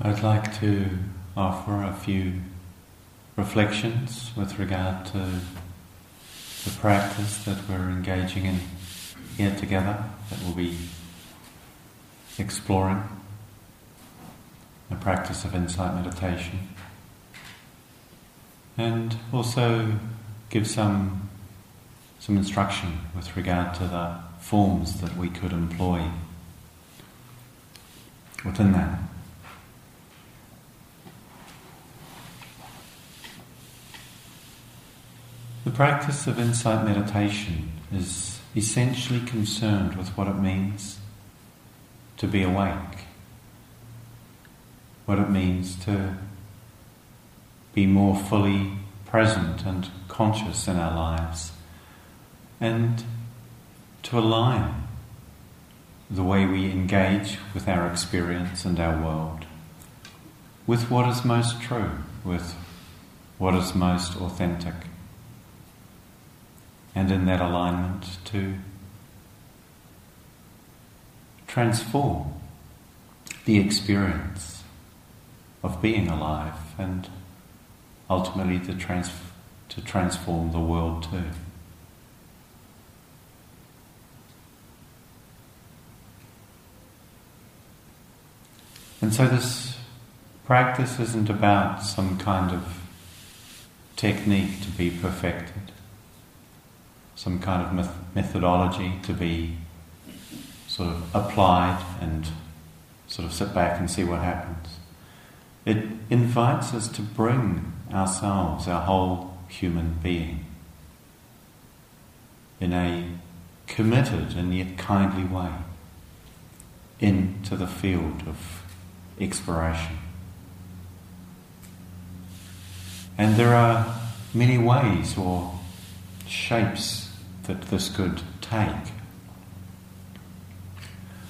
I'd like to offer a few reflections with regard to the practice that we're engaging in here together, that we'll be exploring the practice of insight meditation, and also give some some instruction with regard to the forms that we could employ within that. The practice of insight meditation is essentially concerned with what it means to be awake, what it means to be more fully present and conscious in our lives, and to align the way we engage with our experience and our world with what is most true, with what is most authentic and in that alignment to transform the experience of being alive and ultimately to, trans- to transform the world too. And so this practice isn't about some kind of technique to be perfected some kind of methodology to be sort of applied and sort of sit back and see what happens. It invites us to bring ourselves, our whole human being, in a committed and yet kindly way into the field of exploration. And there are many ways or shapes that this could take.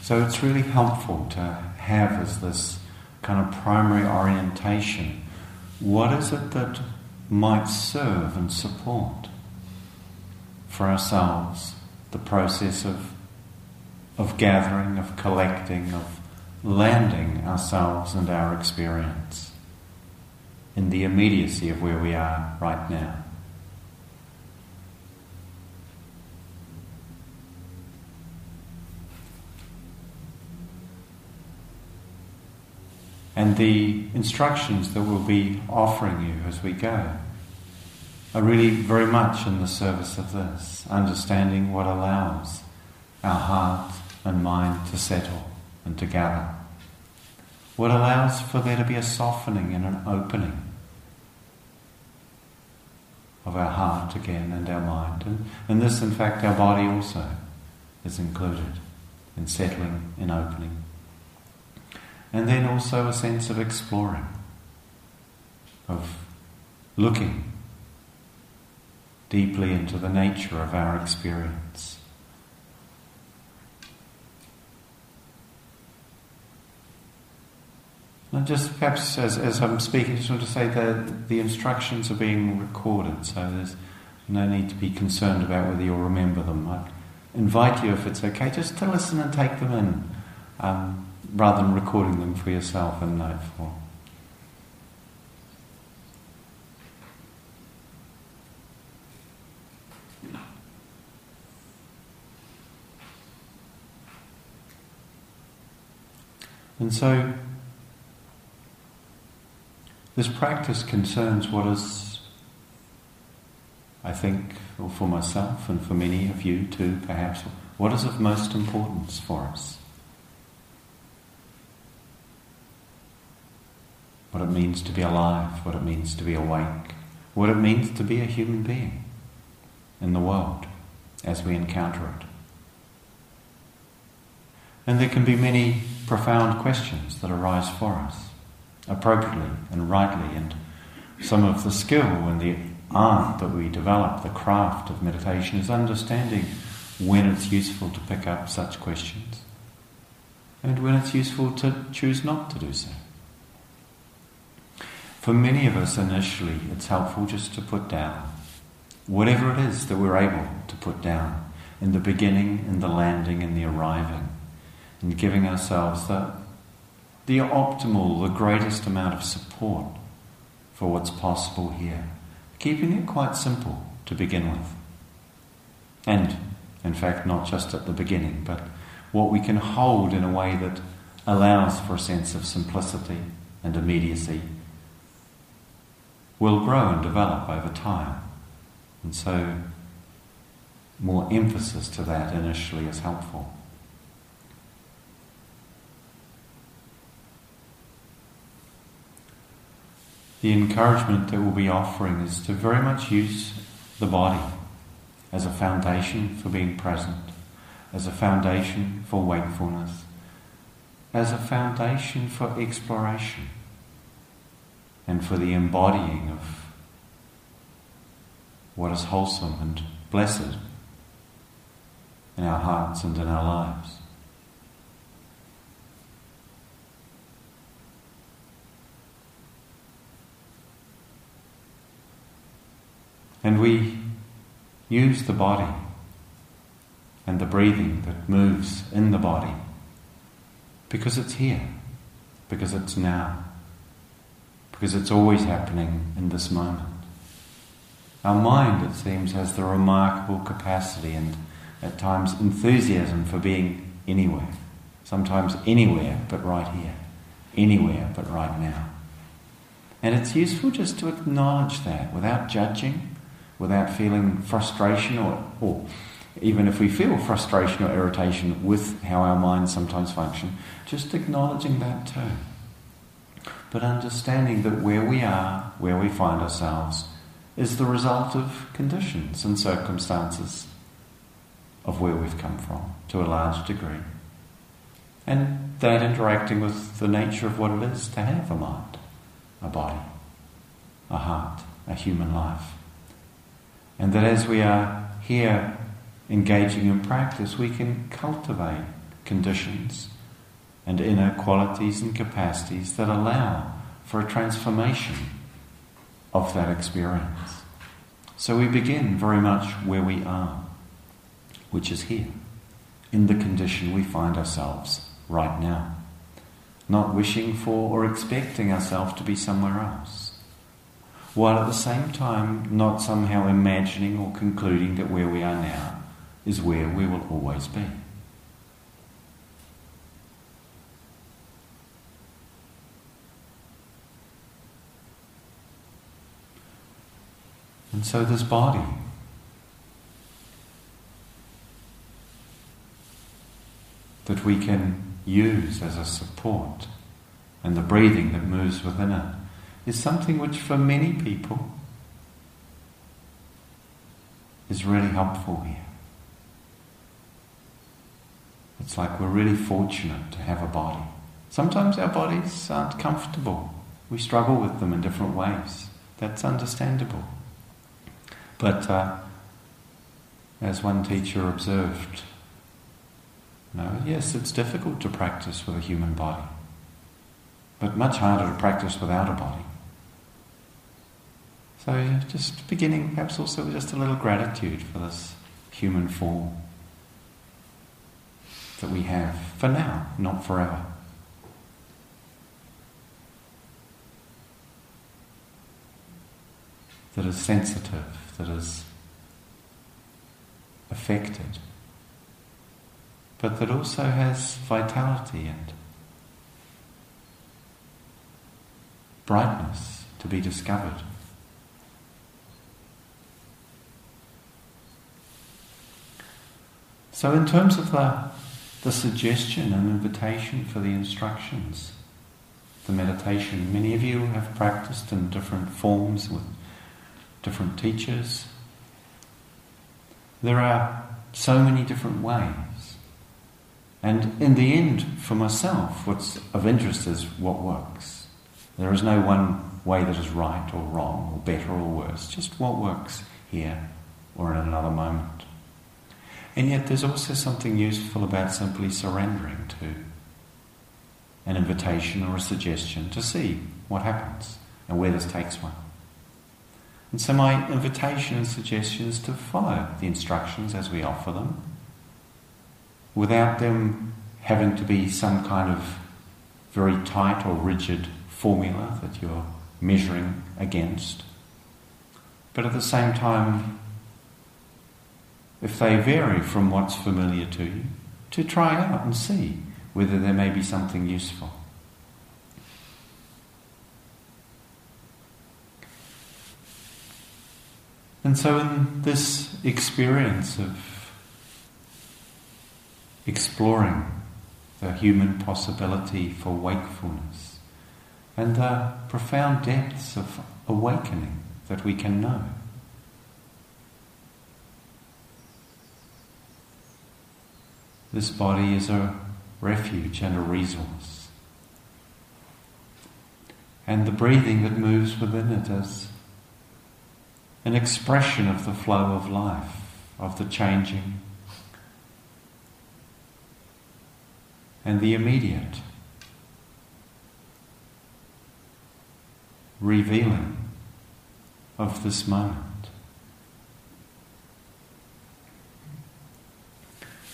So it's really helpful to have as this kind of primary orientation what is it that might serve and support for ourselves the process of, of gathering, of collecting, of landing ourselves and our experience in the immediacy of where we are right now. And the instructions that we'll be offering you as we go are really very much in the service of this, understanding what allows our heart and mind to settle and to gather. What allows for there to be a softening and an opening of our heart again and our mind. And, this, in fact, our body also is included in settling, in opening and then also a sense of exploring, of looking deeply into the nature of our experience. And just perhaps as, as I'm speaking, just want to say that the instructions are being recorded, so there's no need to be concerned about whether you'll remember them. I invite you, if it's okay, just to listen and take them in. Um, rather than recording them for yourself in note. And so, this practice concerns what is, I think, or for myself and for many of you too, perhaps, what is of most importance for us. What it means to be alive, what it means to be awake, what it means to be a human being in the world as we encounter it. And there can be many profound questions that arise for us, appropriately and rightly, and some of the skill and the art that we develop, the craft of meditation, is understanding when it's useful to pick up such questions and when it's useful to choose not to do so. For many of us, initially, it's helpful just to put down whatever it is that we're able to put down in the beginning, in the landing, in the arriving, and giving ourselves the, the optimal, the greatest amount of support for what's possible here. Keeping it quite simple to begin with. And, in fact, not just at the beginning, but what we can hold in a way that allows for a sense of simplicity and immediacy will grow and develop over time. And so, more emphasis to that initially is helpful. The encouragement that we'll be offering is to very much use the body as a foundation for being present, as a foundation for wakefulness, as a foundation for exploration and for the embodying of what is wholesome and blessed in our hearts and in our lives. And we use the body and the breathing that moves in the body because it's here, because it's now, because it's always happening in this moment. Our mind, it seems, has the remarkable capacity and at times enthusiasm for being anywhere. Sometimes anywhere but right here. Anywhere but right now. And it's useful just to acknowledge that without judging, without feeling frustration or, or even if we feel frustration or irritation with how our minds sometimes function, just acknowledging that too. But understanding that where we are, where we find ourselves, is the result of conditions and circumstances of where we've come from to a large degree. And that interacting with the nature of what it is to have a mind, a body, a heart, a human life. And that as we are here engaging in practice, we can cultivate conditions and inner qualities and capacities that allow for a transformation of that experience. So we begin very much where we are, which is here, in the condition we find ourselves right now, not wishing for or expecting ourselves to be somewhere else, while at the same time not somehow imagining or concluding that where we are now is where we will always be. And so, this body that we can use as a support and the breathing that moves within it is something which, for many people, is really helpful here. It's like we're really fortunate to have a body. Sometimes our bodies aren't comfortable. We struggle with them in different ways. That's understandable. But uh, as one teacher observed, you know, yes, it's difficult to practice with a human body, but much harder to practice without a body. So just beginning, perhaps also with just a little gratitude for this human form that we have for now, not forever. That is sensitive that is affected, but that also has vitality and brightness to be discovered. So, in terms of the, the suggestion and invitation for the instructions, the meditation, many of you have practiced in different forms with different teachers. There are so many different ways. And in the end, for myself, what's of interest is what works. There is no one way that is right or wrong or better or worse, just what works here or in another moment. And yet, there's also something useful about simply surrendering to an invitation or a suggestion to see what happens and where this takes one. And so, my invitation and suggestion is to follow the instructions as we offer them without them having to be some kind of very tight or rigid formula that you're measuring against. But at the same time, if they vary from what's familiar to you, to try out and see whether there may be something useful. And so, in this experience of exploring the human possibility for wakefulness and the profound depths of awakening that we can know, this body is a refuge and a resource. And the breathing that moves within it is an expression of the flow of life, of the changing and the immediate, revealing of this moment.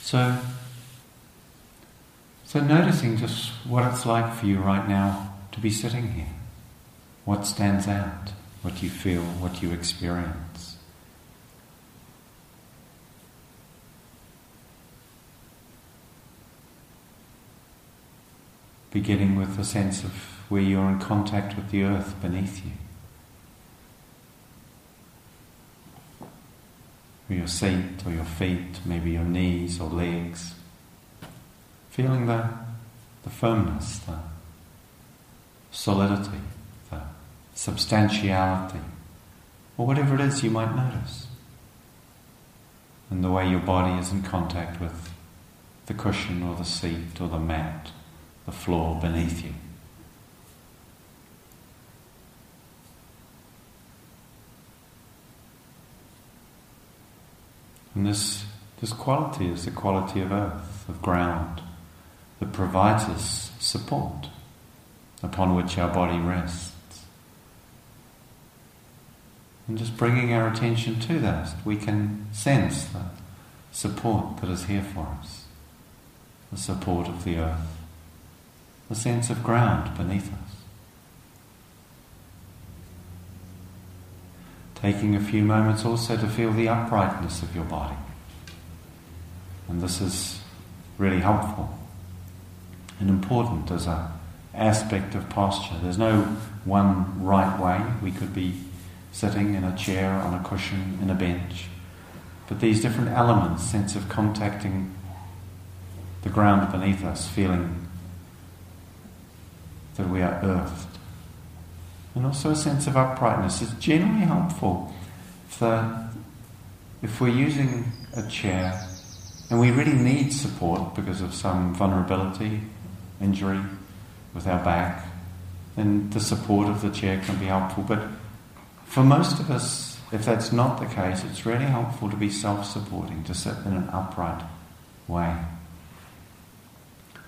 So, so noticing just what it's like for you right now to be sitting here, what stands out what you feel, what you experience. Beginning with a sense of where you're in contact with the earth beneath you. Or your seat or your feet, maybe your knees or legs. Feeling the, the firmness, the solidity substantiality, or whatever it is you might notice. And the way your body is in contact with the cushion or the seat or the mat, the floor beneath you. And this, this quality is the quality of earth, of ground, that provides us support upon which our body rests. And just bringing our attention to that, we can sense the support that is here for us, the support of the earth, the sense of ground beneath us. Taking a few moments also to feel the uprightness of your body. And this is really helpful and important as an aspect of posture. There's no one right way. We could be sitting in a chair, on a cushion, in a bench. But these different elements, sense of contacting the ground beneath us, feeling that we are earthed, and also a sense of uprightness is generally helpful. For if we're using a chair and we really need support because of some vulnerability, injury with our back, then the support of the chair can be helpful. But for most of us, if that's not the case, it's really helpful to be self supporting, to sit in an upright way.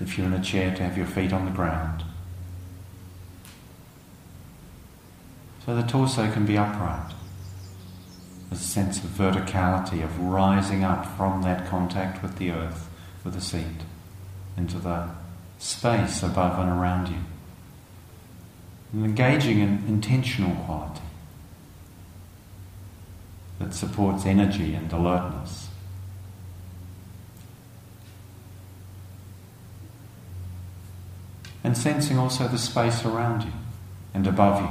If you're in a chair, to have your feet on the ground. So the torso can be upright. A sense of verticality, of rising up from that contact with the earth, with the seat, into the space above and around you. And engaging in intentional quality that supports energy and alertness. And sensing also the space around you and above you.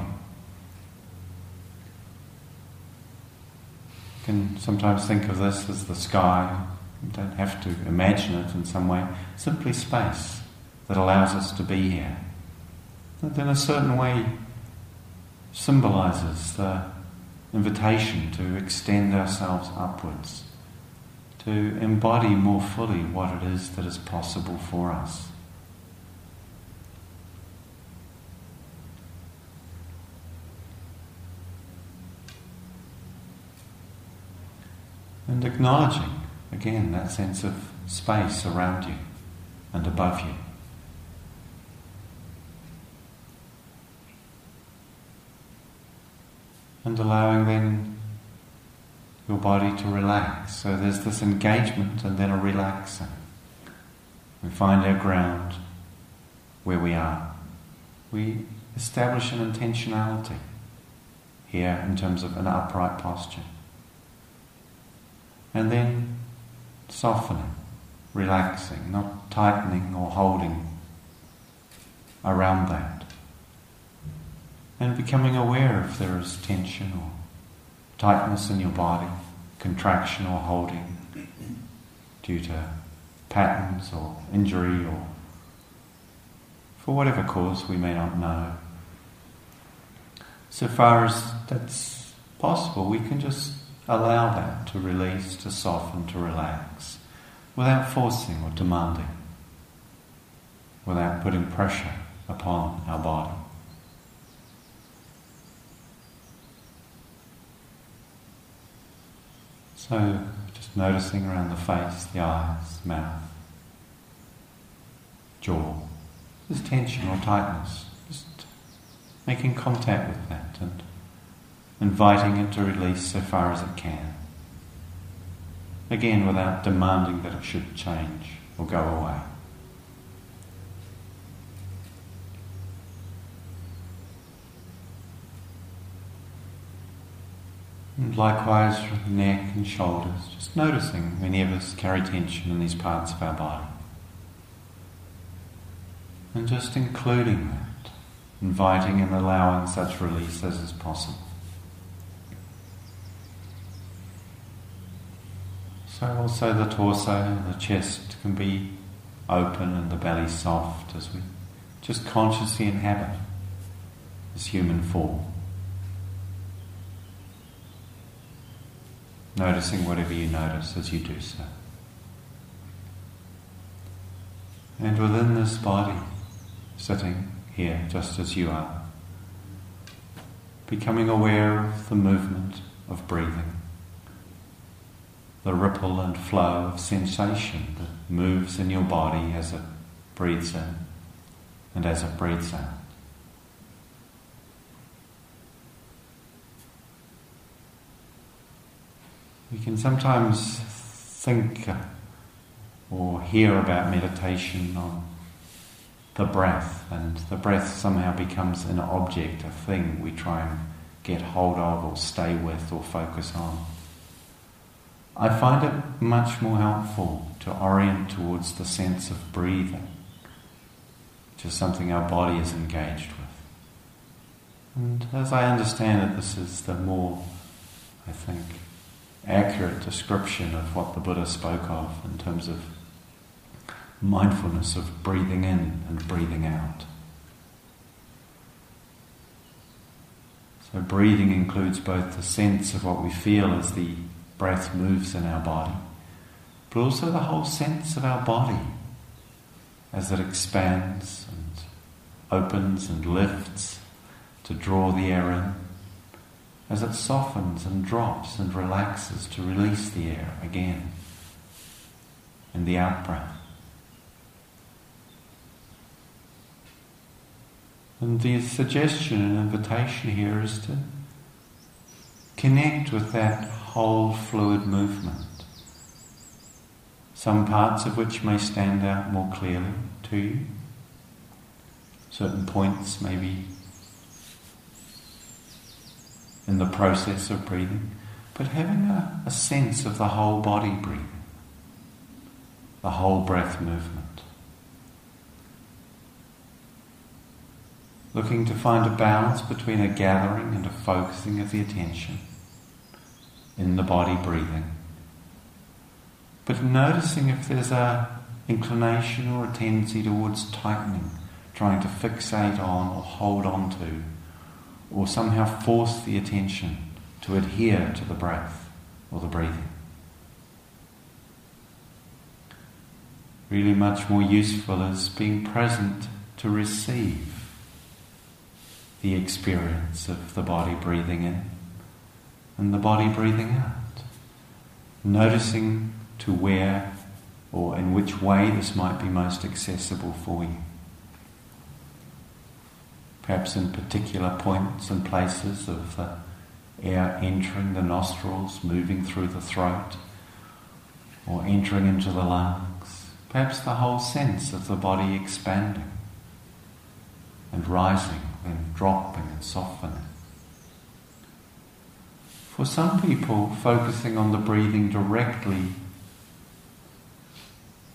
You can sometimes think of this as the sky. You don't have to imagine it in some way. Simply space that allows us to be here. That in a certain way symbolizes the invitation to extend ourselves upwards, to embody more fully what it is that is possible for us. And acknowledging, again, that sense of space around you and above you. And allowing then your body to relax. So there's this engagement and then a relaxing. We find our ground where we are. We establish an intentionality here in terms of an upright posture. And then softening, relaxing, not tightening or holding around that. And becoming aware if there is tension or tightness in your body, contraction or holding due to patterns or injury or for whatever cause we may not know. So far as that's possible, we can just allow that to release, to soften, to relax, without forcing or demanding, without putting pressure upon our body. So, just noticing around the face, the eyes, mouth, jaw. There's tension or tightness. Just making contact with that and inviting it to release so far as it can. Again, without demanding that it should change or go away. And likewise, neck and shoulders, just noticing many of us carry tension in these parts of our body. And just including that, inviting and allowing such release as is possible. So also the torso the chest can be open and the belly soft as we just consciously inhabit this human form. Noticing whatever you notice as you do so. And within this body, sitting here just as you are, becoming aware of the movement of breathing, the ripple and flow of sensation that moves in your body as it breathes in and as it breathes out. We can sometimes think or hear about meditation on the breath, and the breath somehow becomes an object, a thing we try and get hold of or stay with or focus on. I find it much more helpful to orient towards the sense of breathing, which is something our body is engaged with. And as I understand it, this is the more, I think, accurate description of what the Buddha spoke of in terms of mindfulness of breathing in and breathing out. So, breathing includes both the sense of what we feel as the breath moves in our body, but also the whole sense of our body as it expands and opens and lifts to draw the air in, as it softens and drops and relaxes to release the air again in the out breath. And the suggestion and invitation here is to connect with that whole fluid movement. Some parts of which may stand out more clearly to you. Certain points maybe in the process of breathing, but having a, a sense of the whole body breathing, the whole breath movement. looking to find a balance between a gathering and a focusing of the attention in the body breathing. But noticing if there's a inclination or a tendency towards tightening, trying to fixate on or hold on to, or somehow force the attention to adhere to the breath or the breathing. Really much more useful is being present to receive the experience of the body breathing in and the body breathing out. Noticing to where or in which way this might be most accessible for you. Perhaps in particular points and places of the air entering the nostrils, moving through the throat, or entering into the lungs. Perhaps the whole sense of the body expanding and rising, then dropping and softening. For some people, focusing on the breathing directly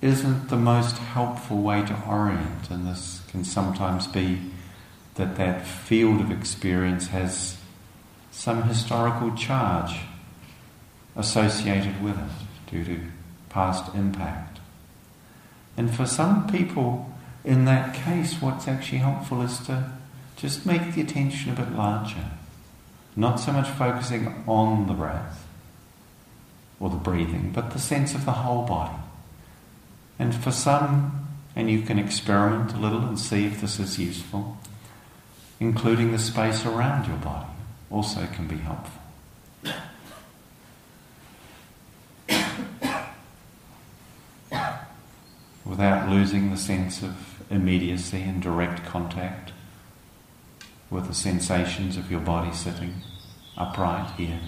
isn't the most helpful way to orient, and this can sometimes be that that field of experience has some historical charge associated with it due to past impact. And for some people, in that case, what's actually helpful is to just make the attention a bit larger. Not so much focusing on the breath or the breathing, but the sense of the whole body. And for some, and you can experiment a little and see if this is useful, including the space around your body also can be helpful. Without losing the sense of immediacy and direct contact with the sensations of your body sitting upright here.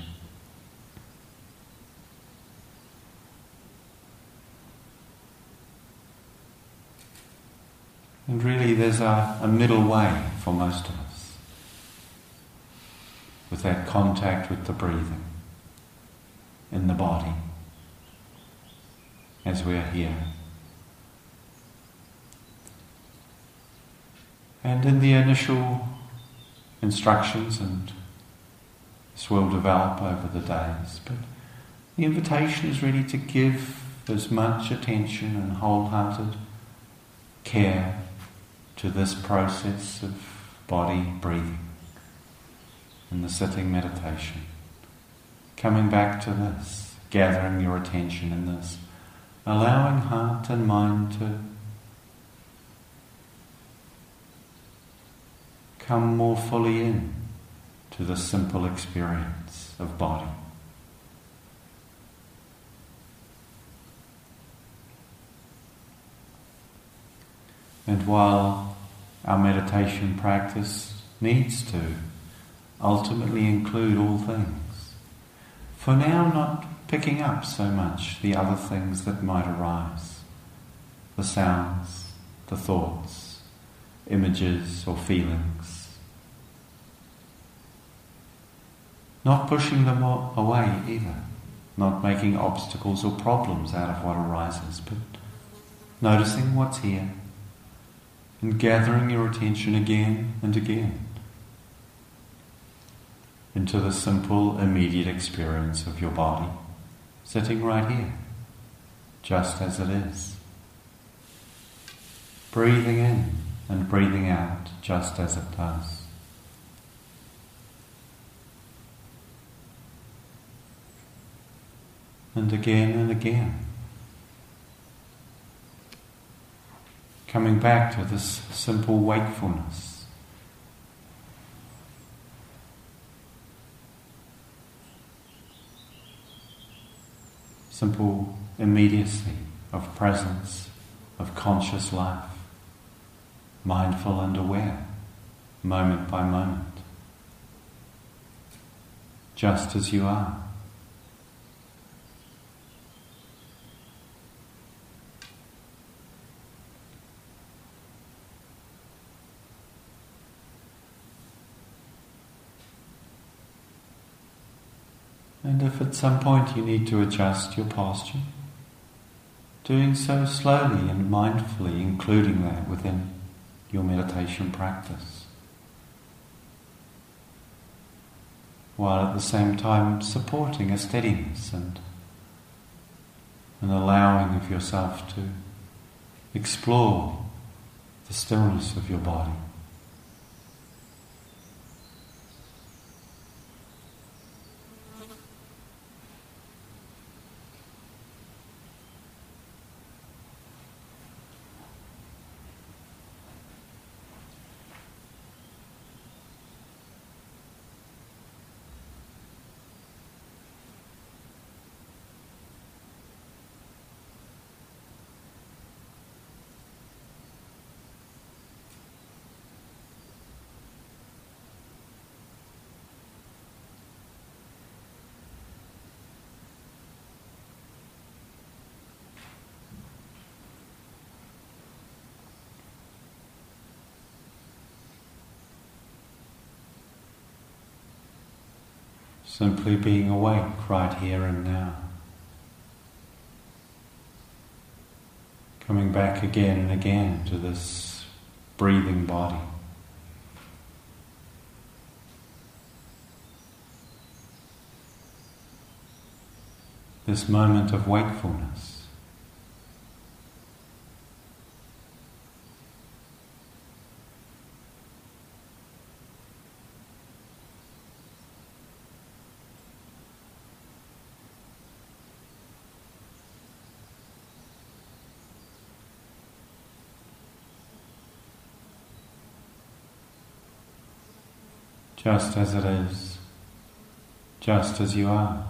And really, there's a, a middle way for most of us with that contact with the breathing in the body as we are here. And in the initial instructions, and this will develop over the days, but the invitation is really to give as much attention and wholehearted care to this process of body breathing in the sitting meditation. Coming back to this, gathering your attention in this, allowing heart and mind to come more fully in to the simple experience of body. And while our meditation practice needs to ultimately include all things, for now not picking up so much the other things that might arise. The sounds, the thoughts, images, or feelings. Not pushing them away either, not making obstacles or problems out of what arises, but noticing what's here and gathering your attention again and again into the simple, immediate experience of your body sitting right here, just as it is. Breathing in and breathing out just as it does. And again and again. Coming back to this simple wakefulness. Simple immediacy of presence, of conscious life, mindful and aware, moment by moment, just as you are. And if at some point you need to adjust your posture, doing so slowly and mindfully, including that within your meditation practice. While at the same time supporting a steadiness and an allowing of yourself to explore the stillness of your body. Simply being awake right here and now. Coming back again and again to this breathing body. This moment of wakefulness. Just as it is, just as you are.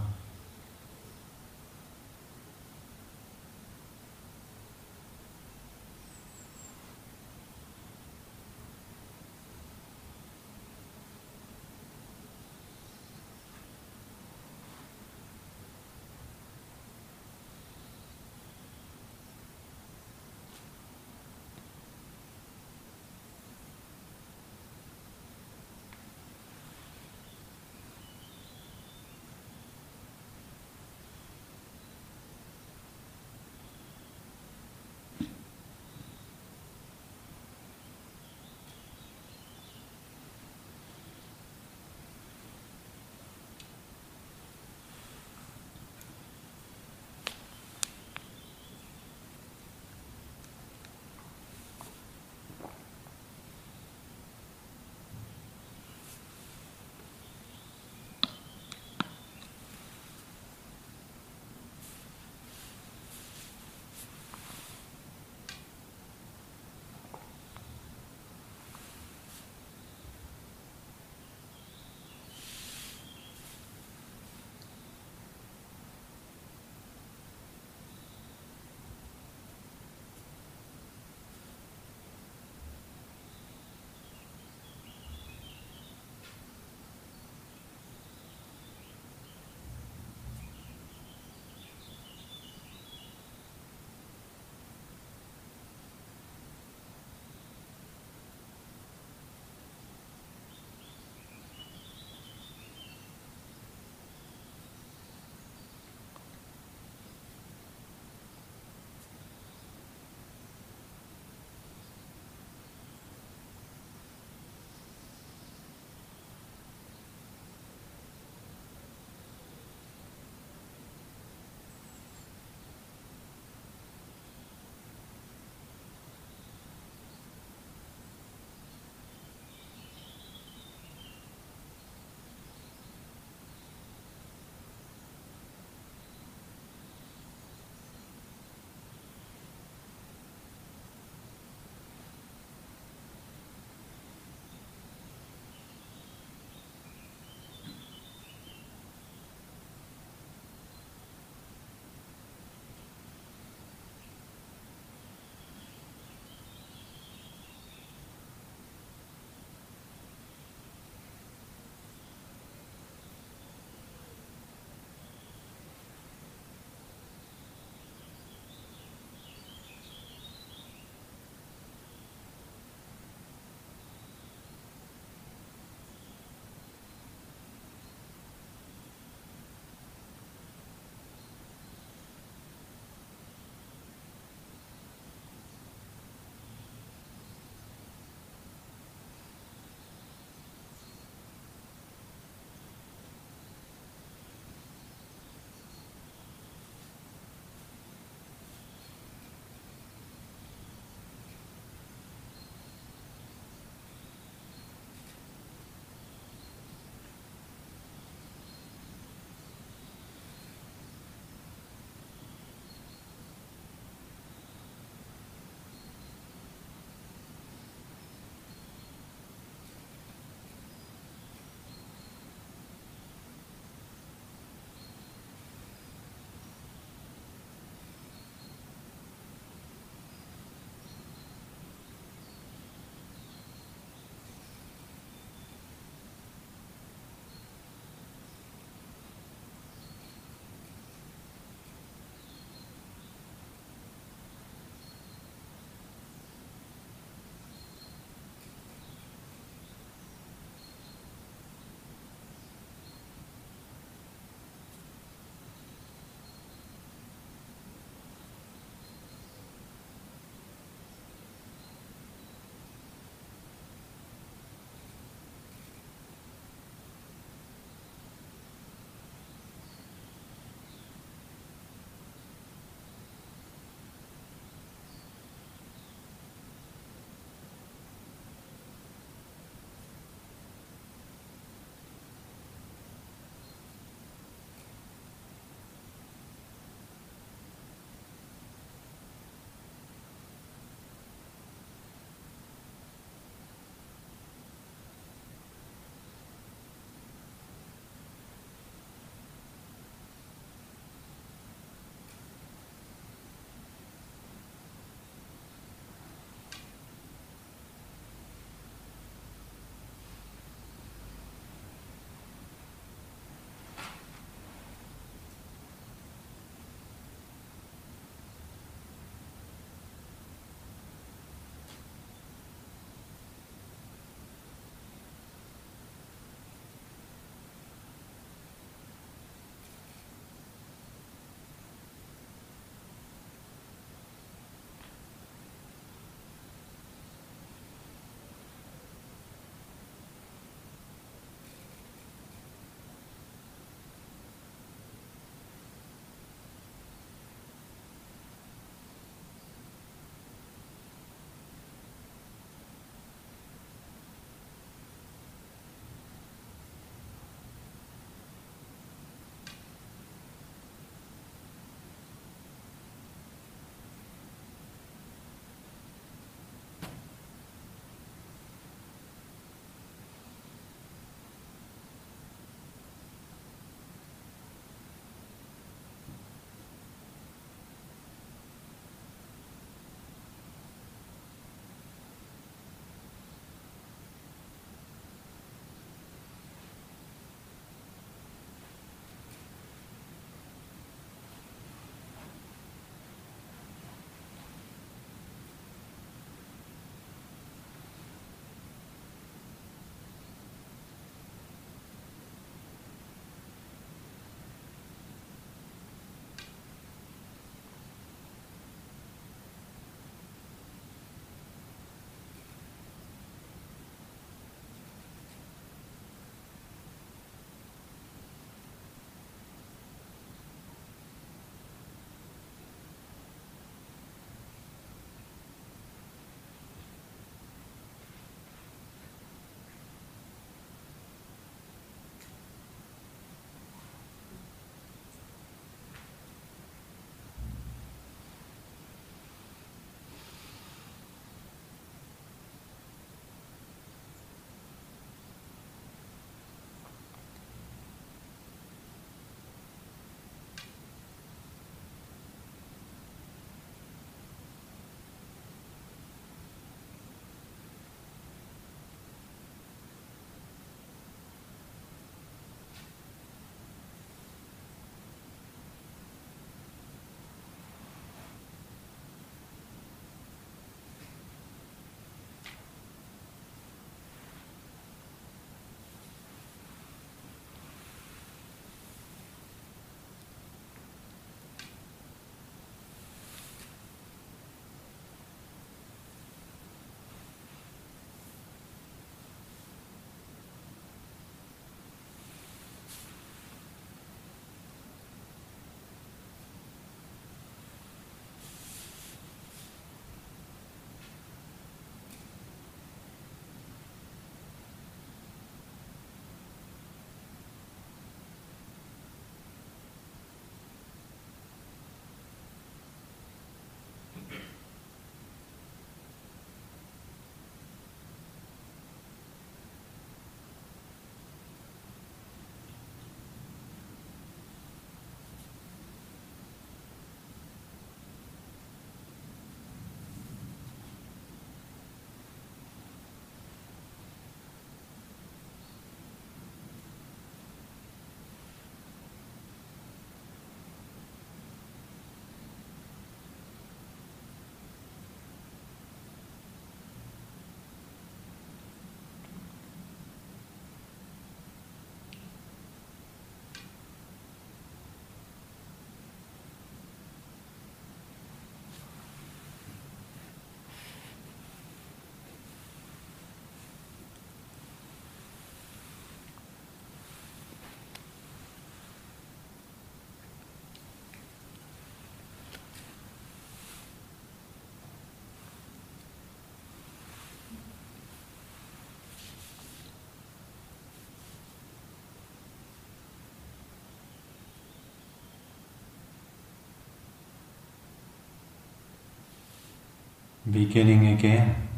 Beginning again,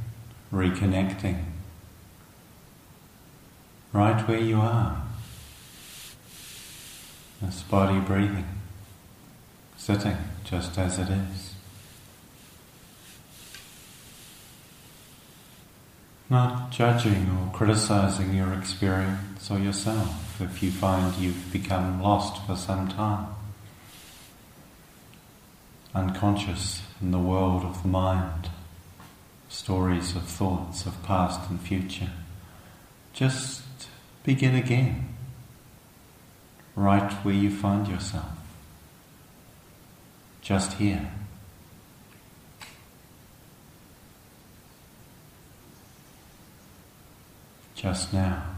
reconnecting, right where you are. This body breathing, sitting just as it is. Not judging or criticizing your experience or yourself if you find you've become lost for some time. Unconscious in the world of the mind, stories of thoughts of past and future. Just begin again, right where you find yourself. Just here. just now.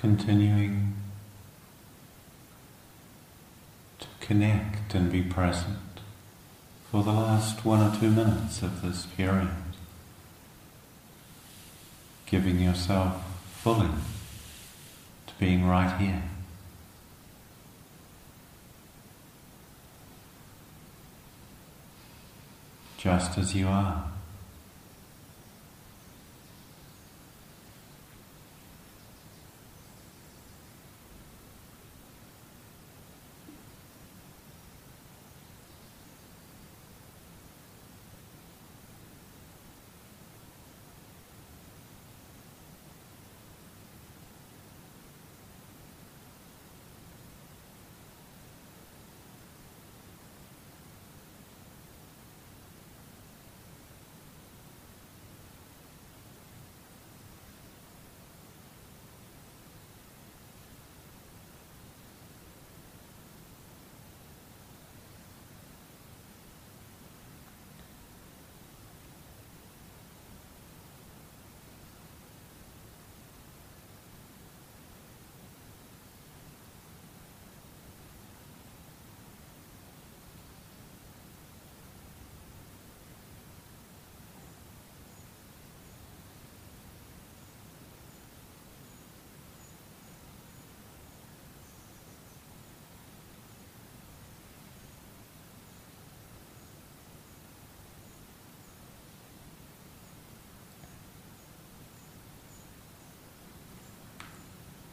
Continuing to connect and be present for the last one or two minutes of this period, giving yourself fully to being right here. Just as you are.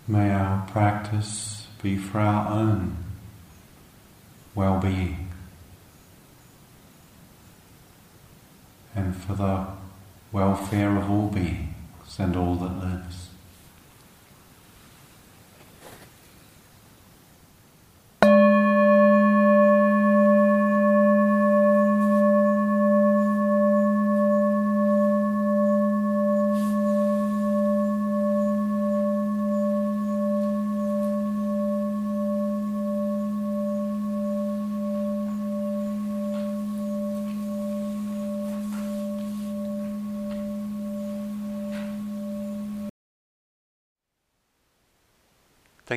May our practice be for our own well being and for the welfare of all beings and all that lives.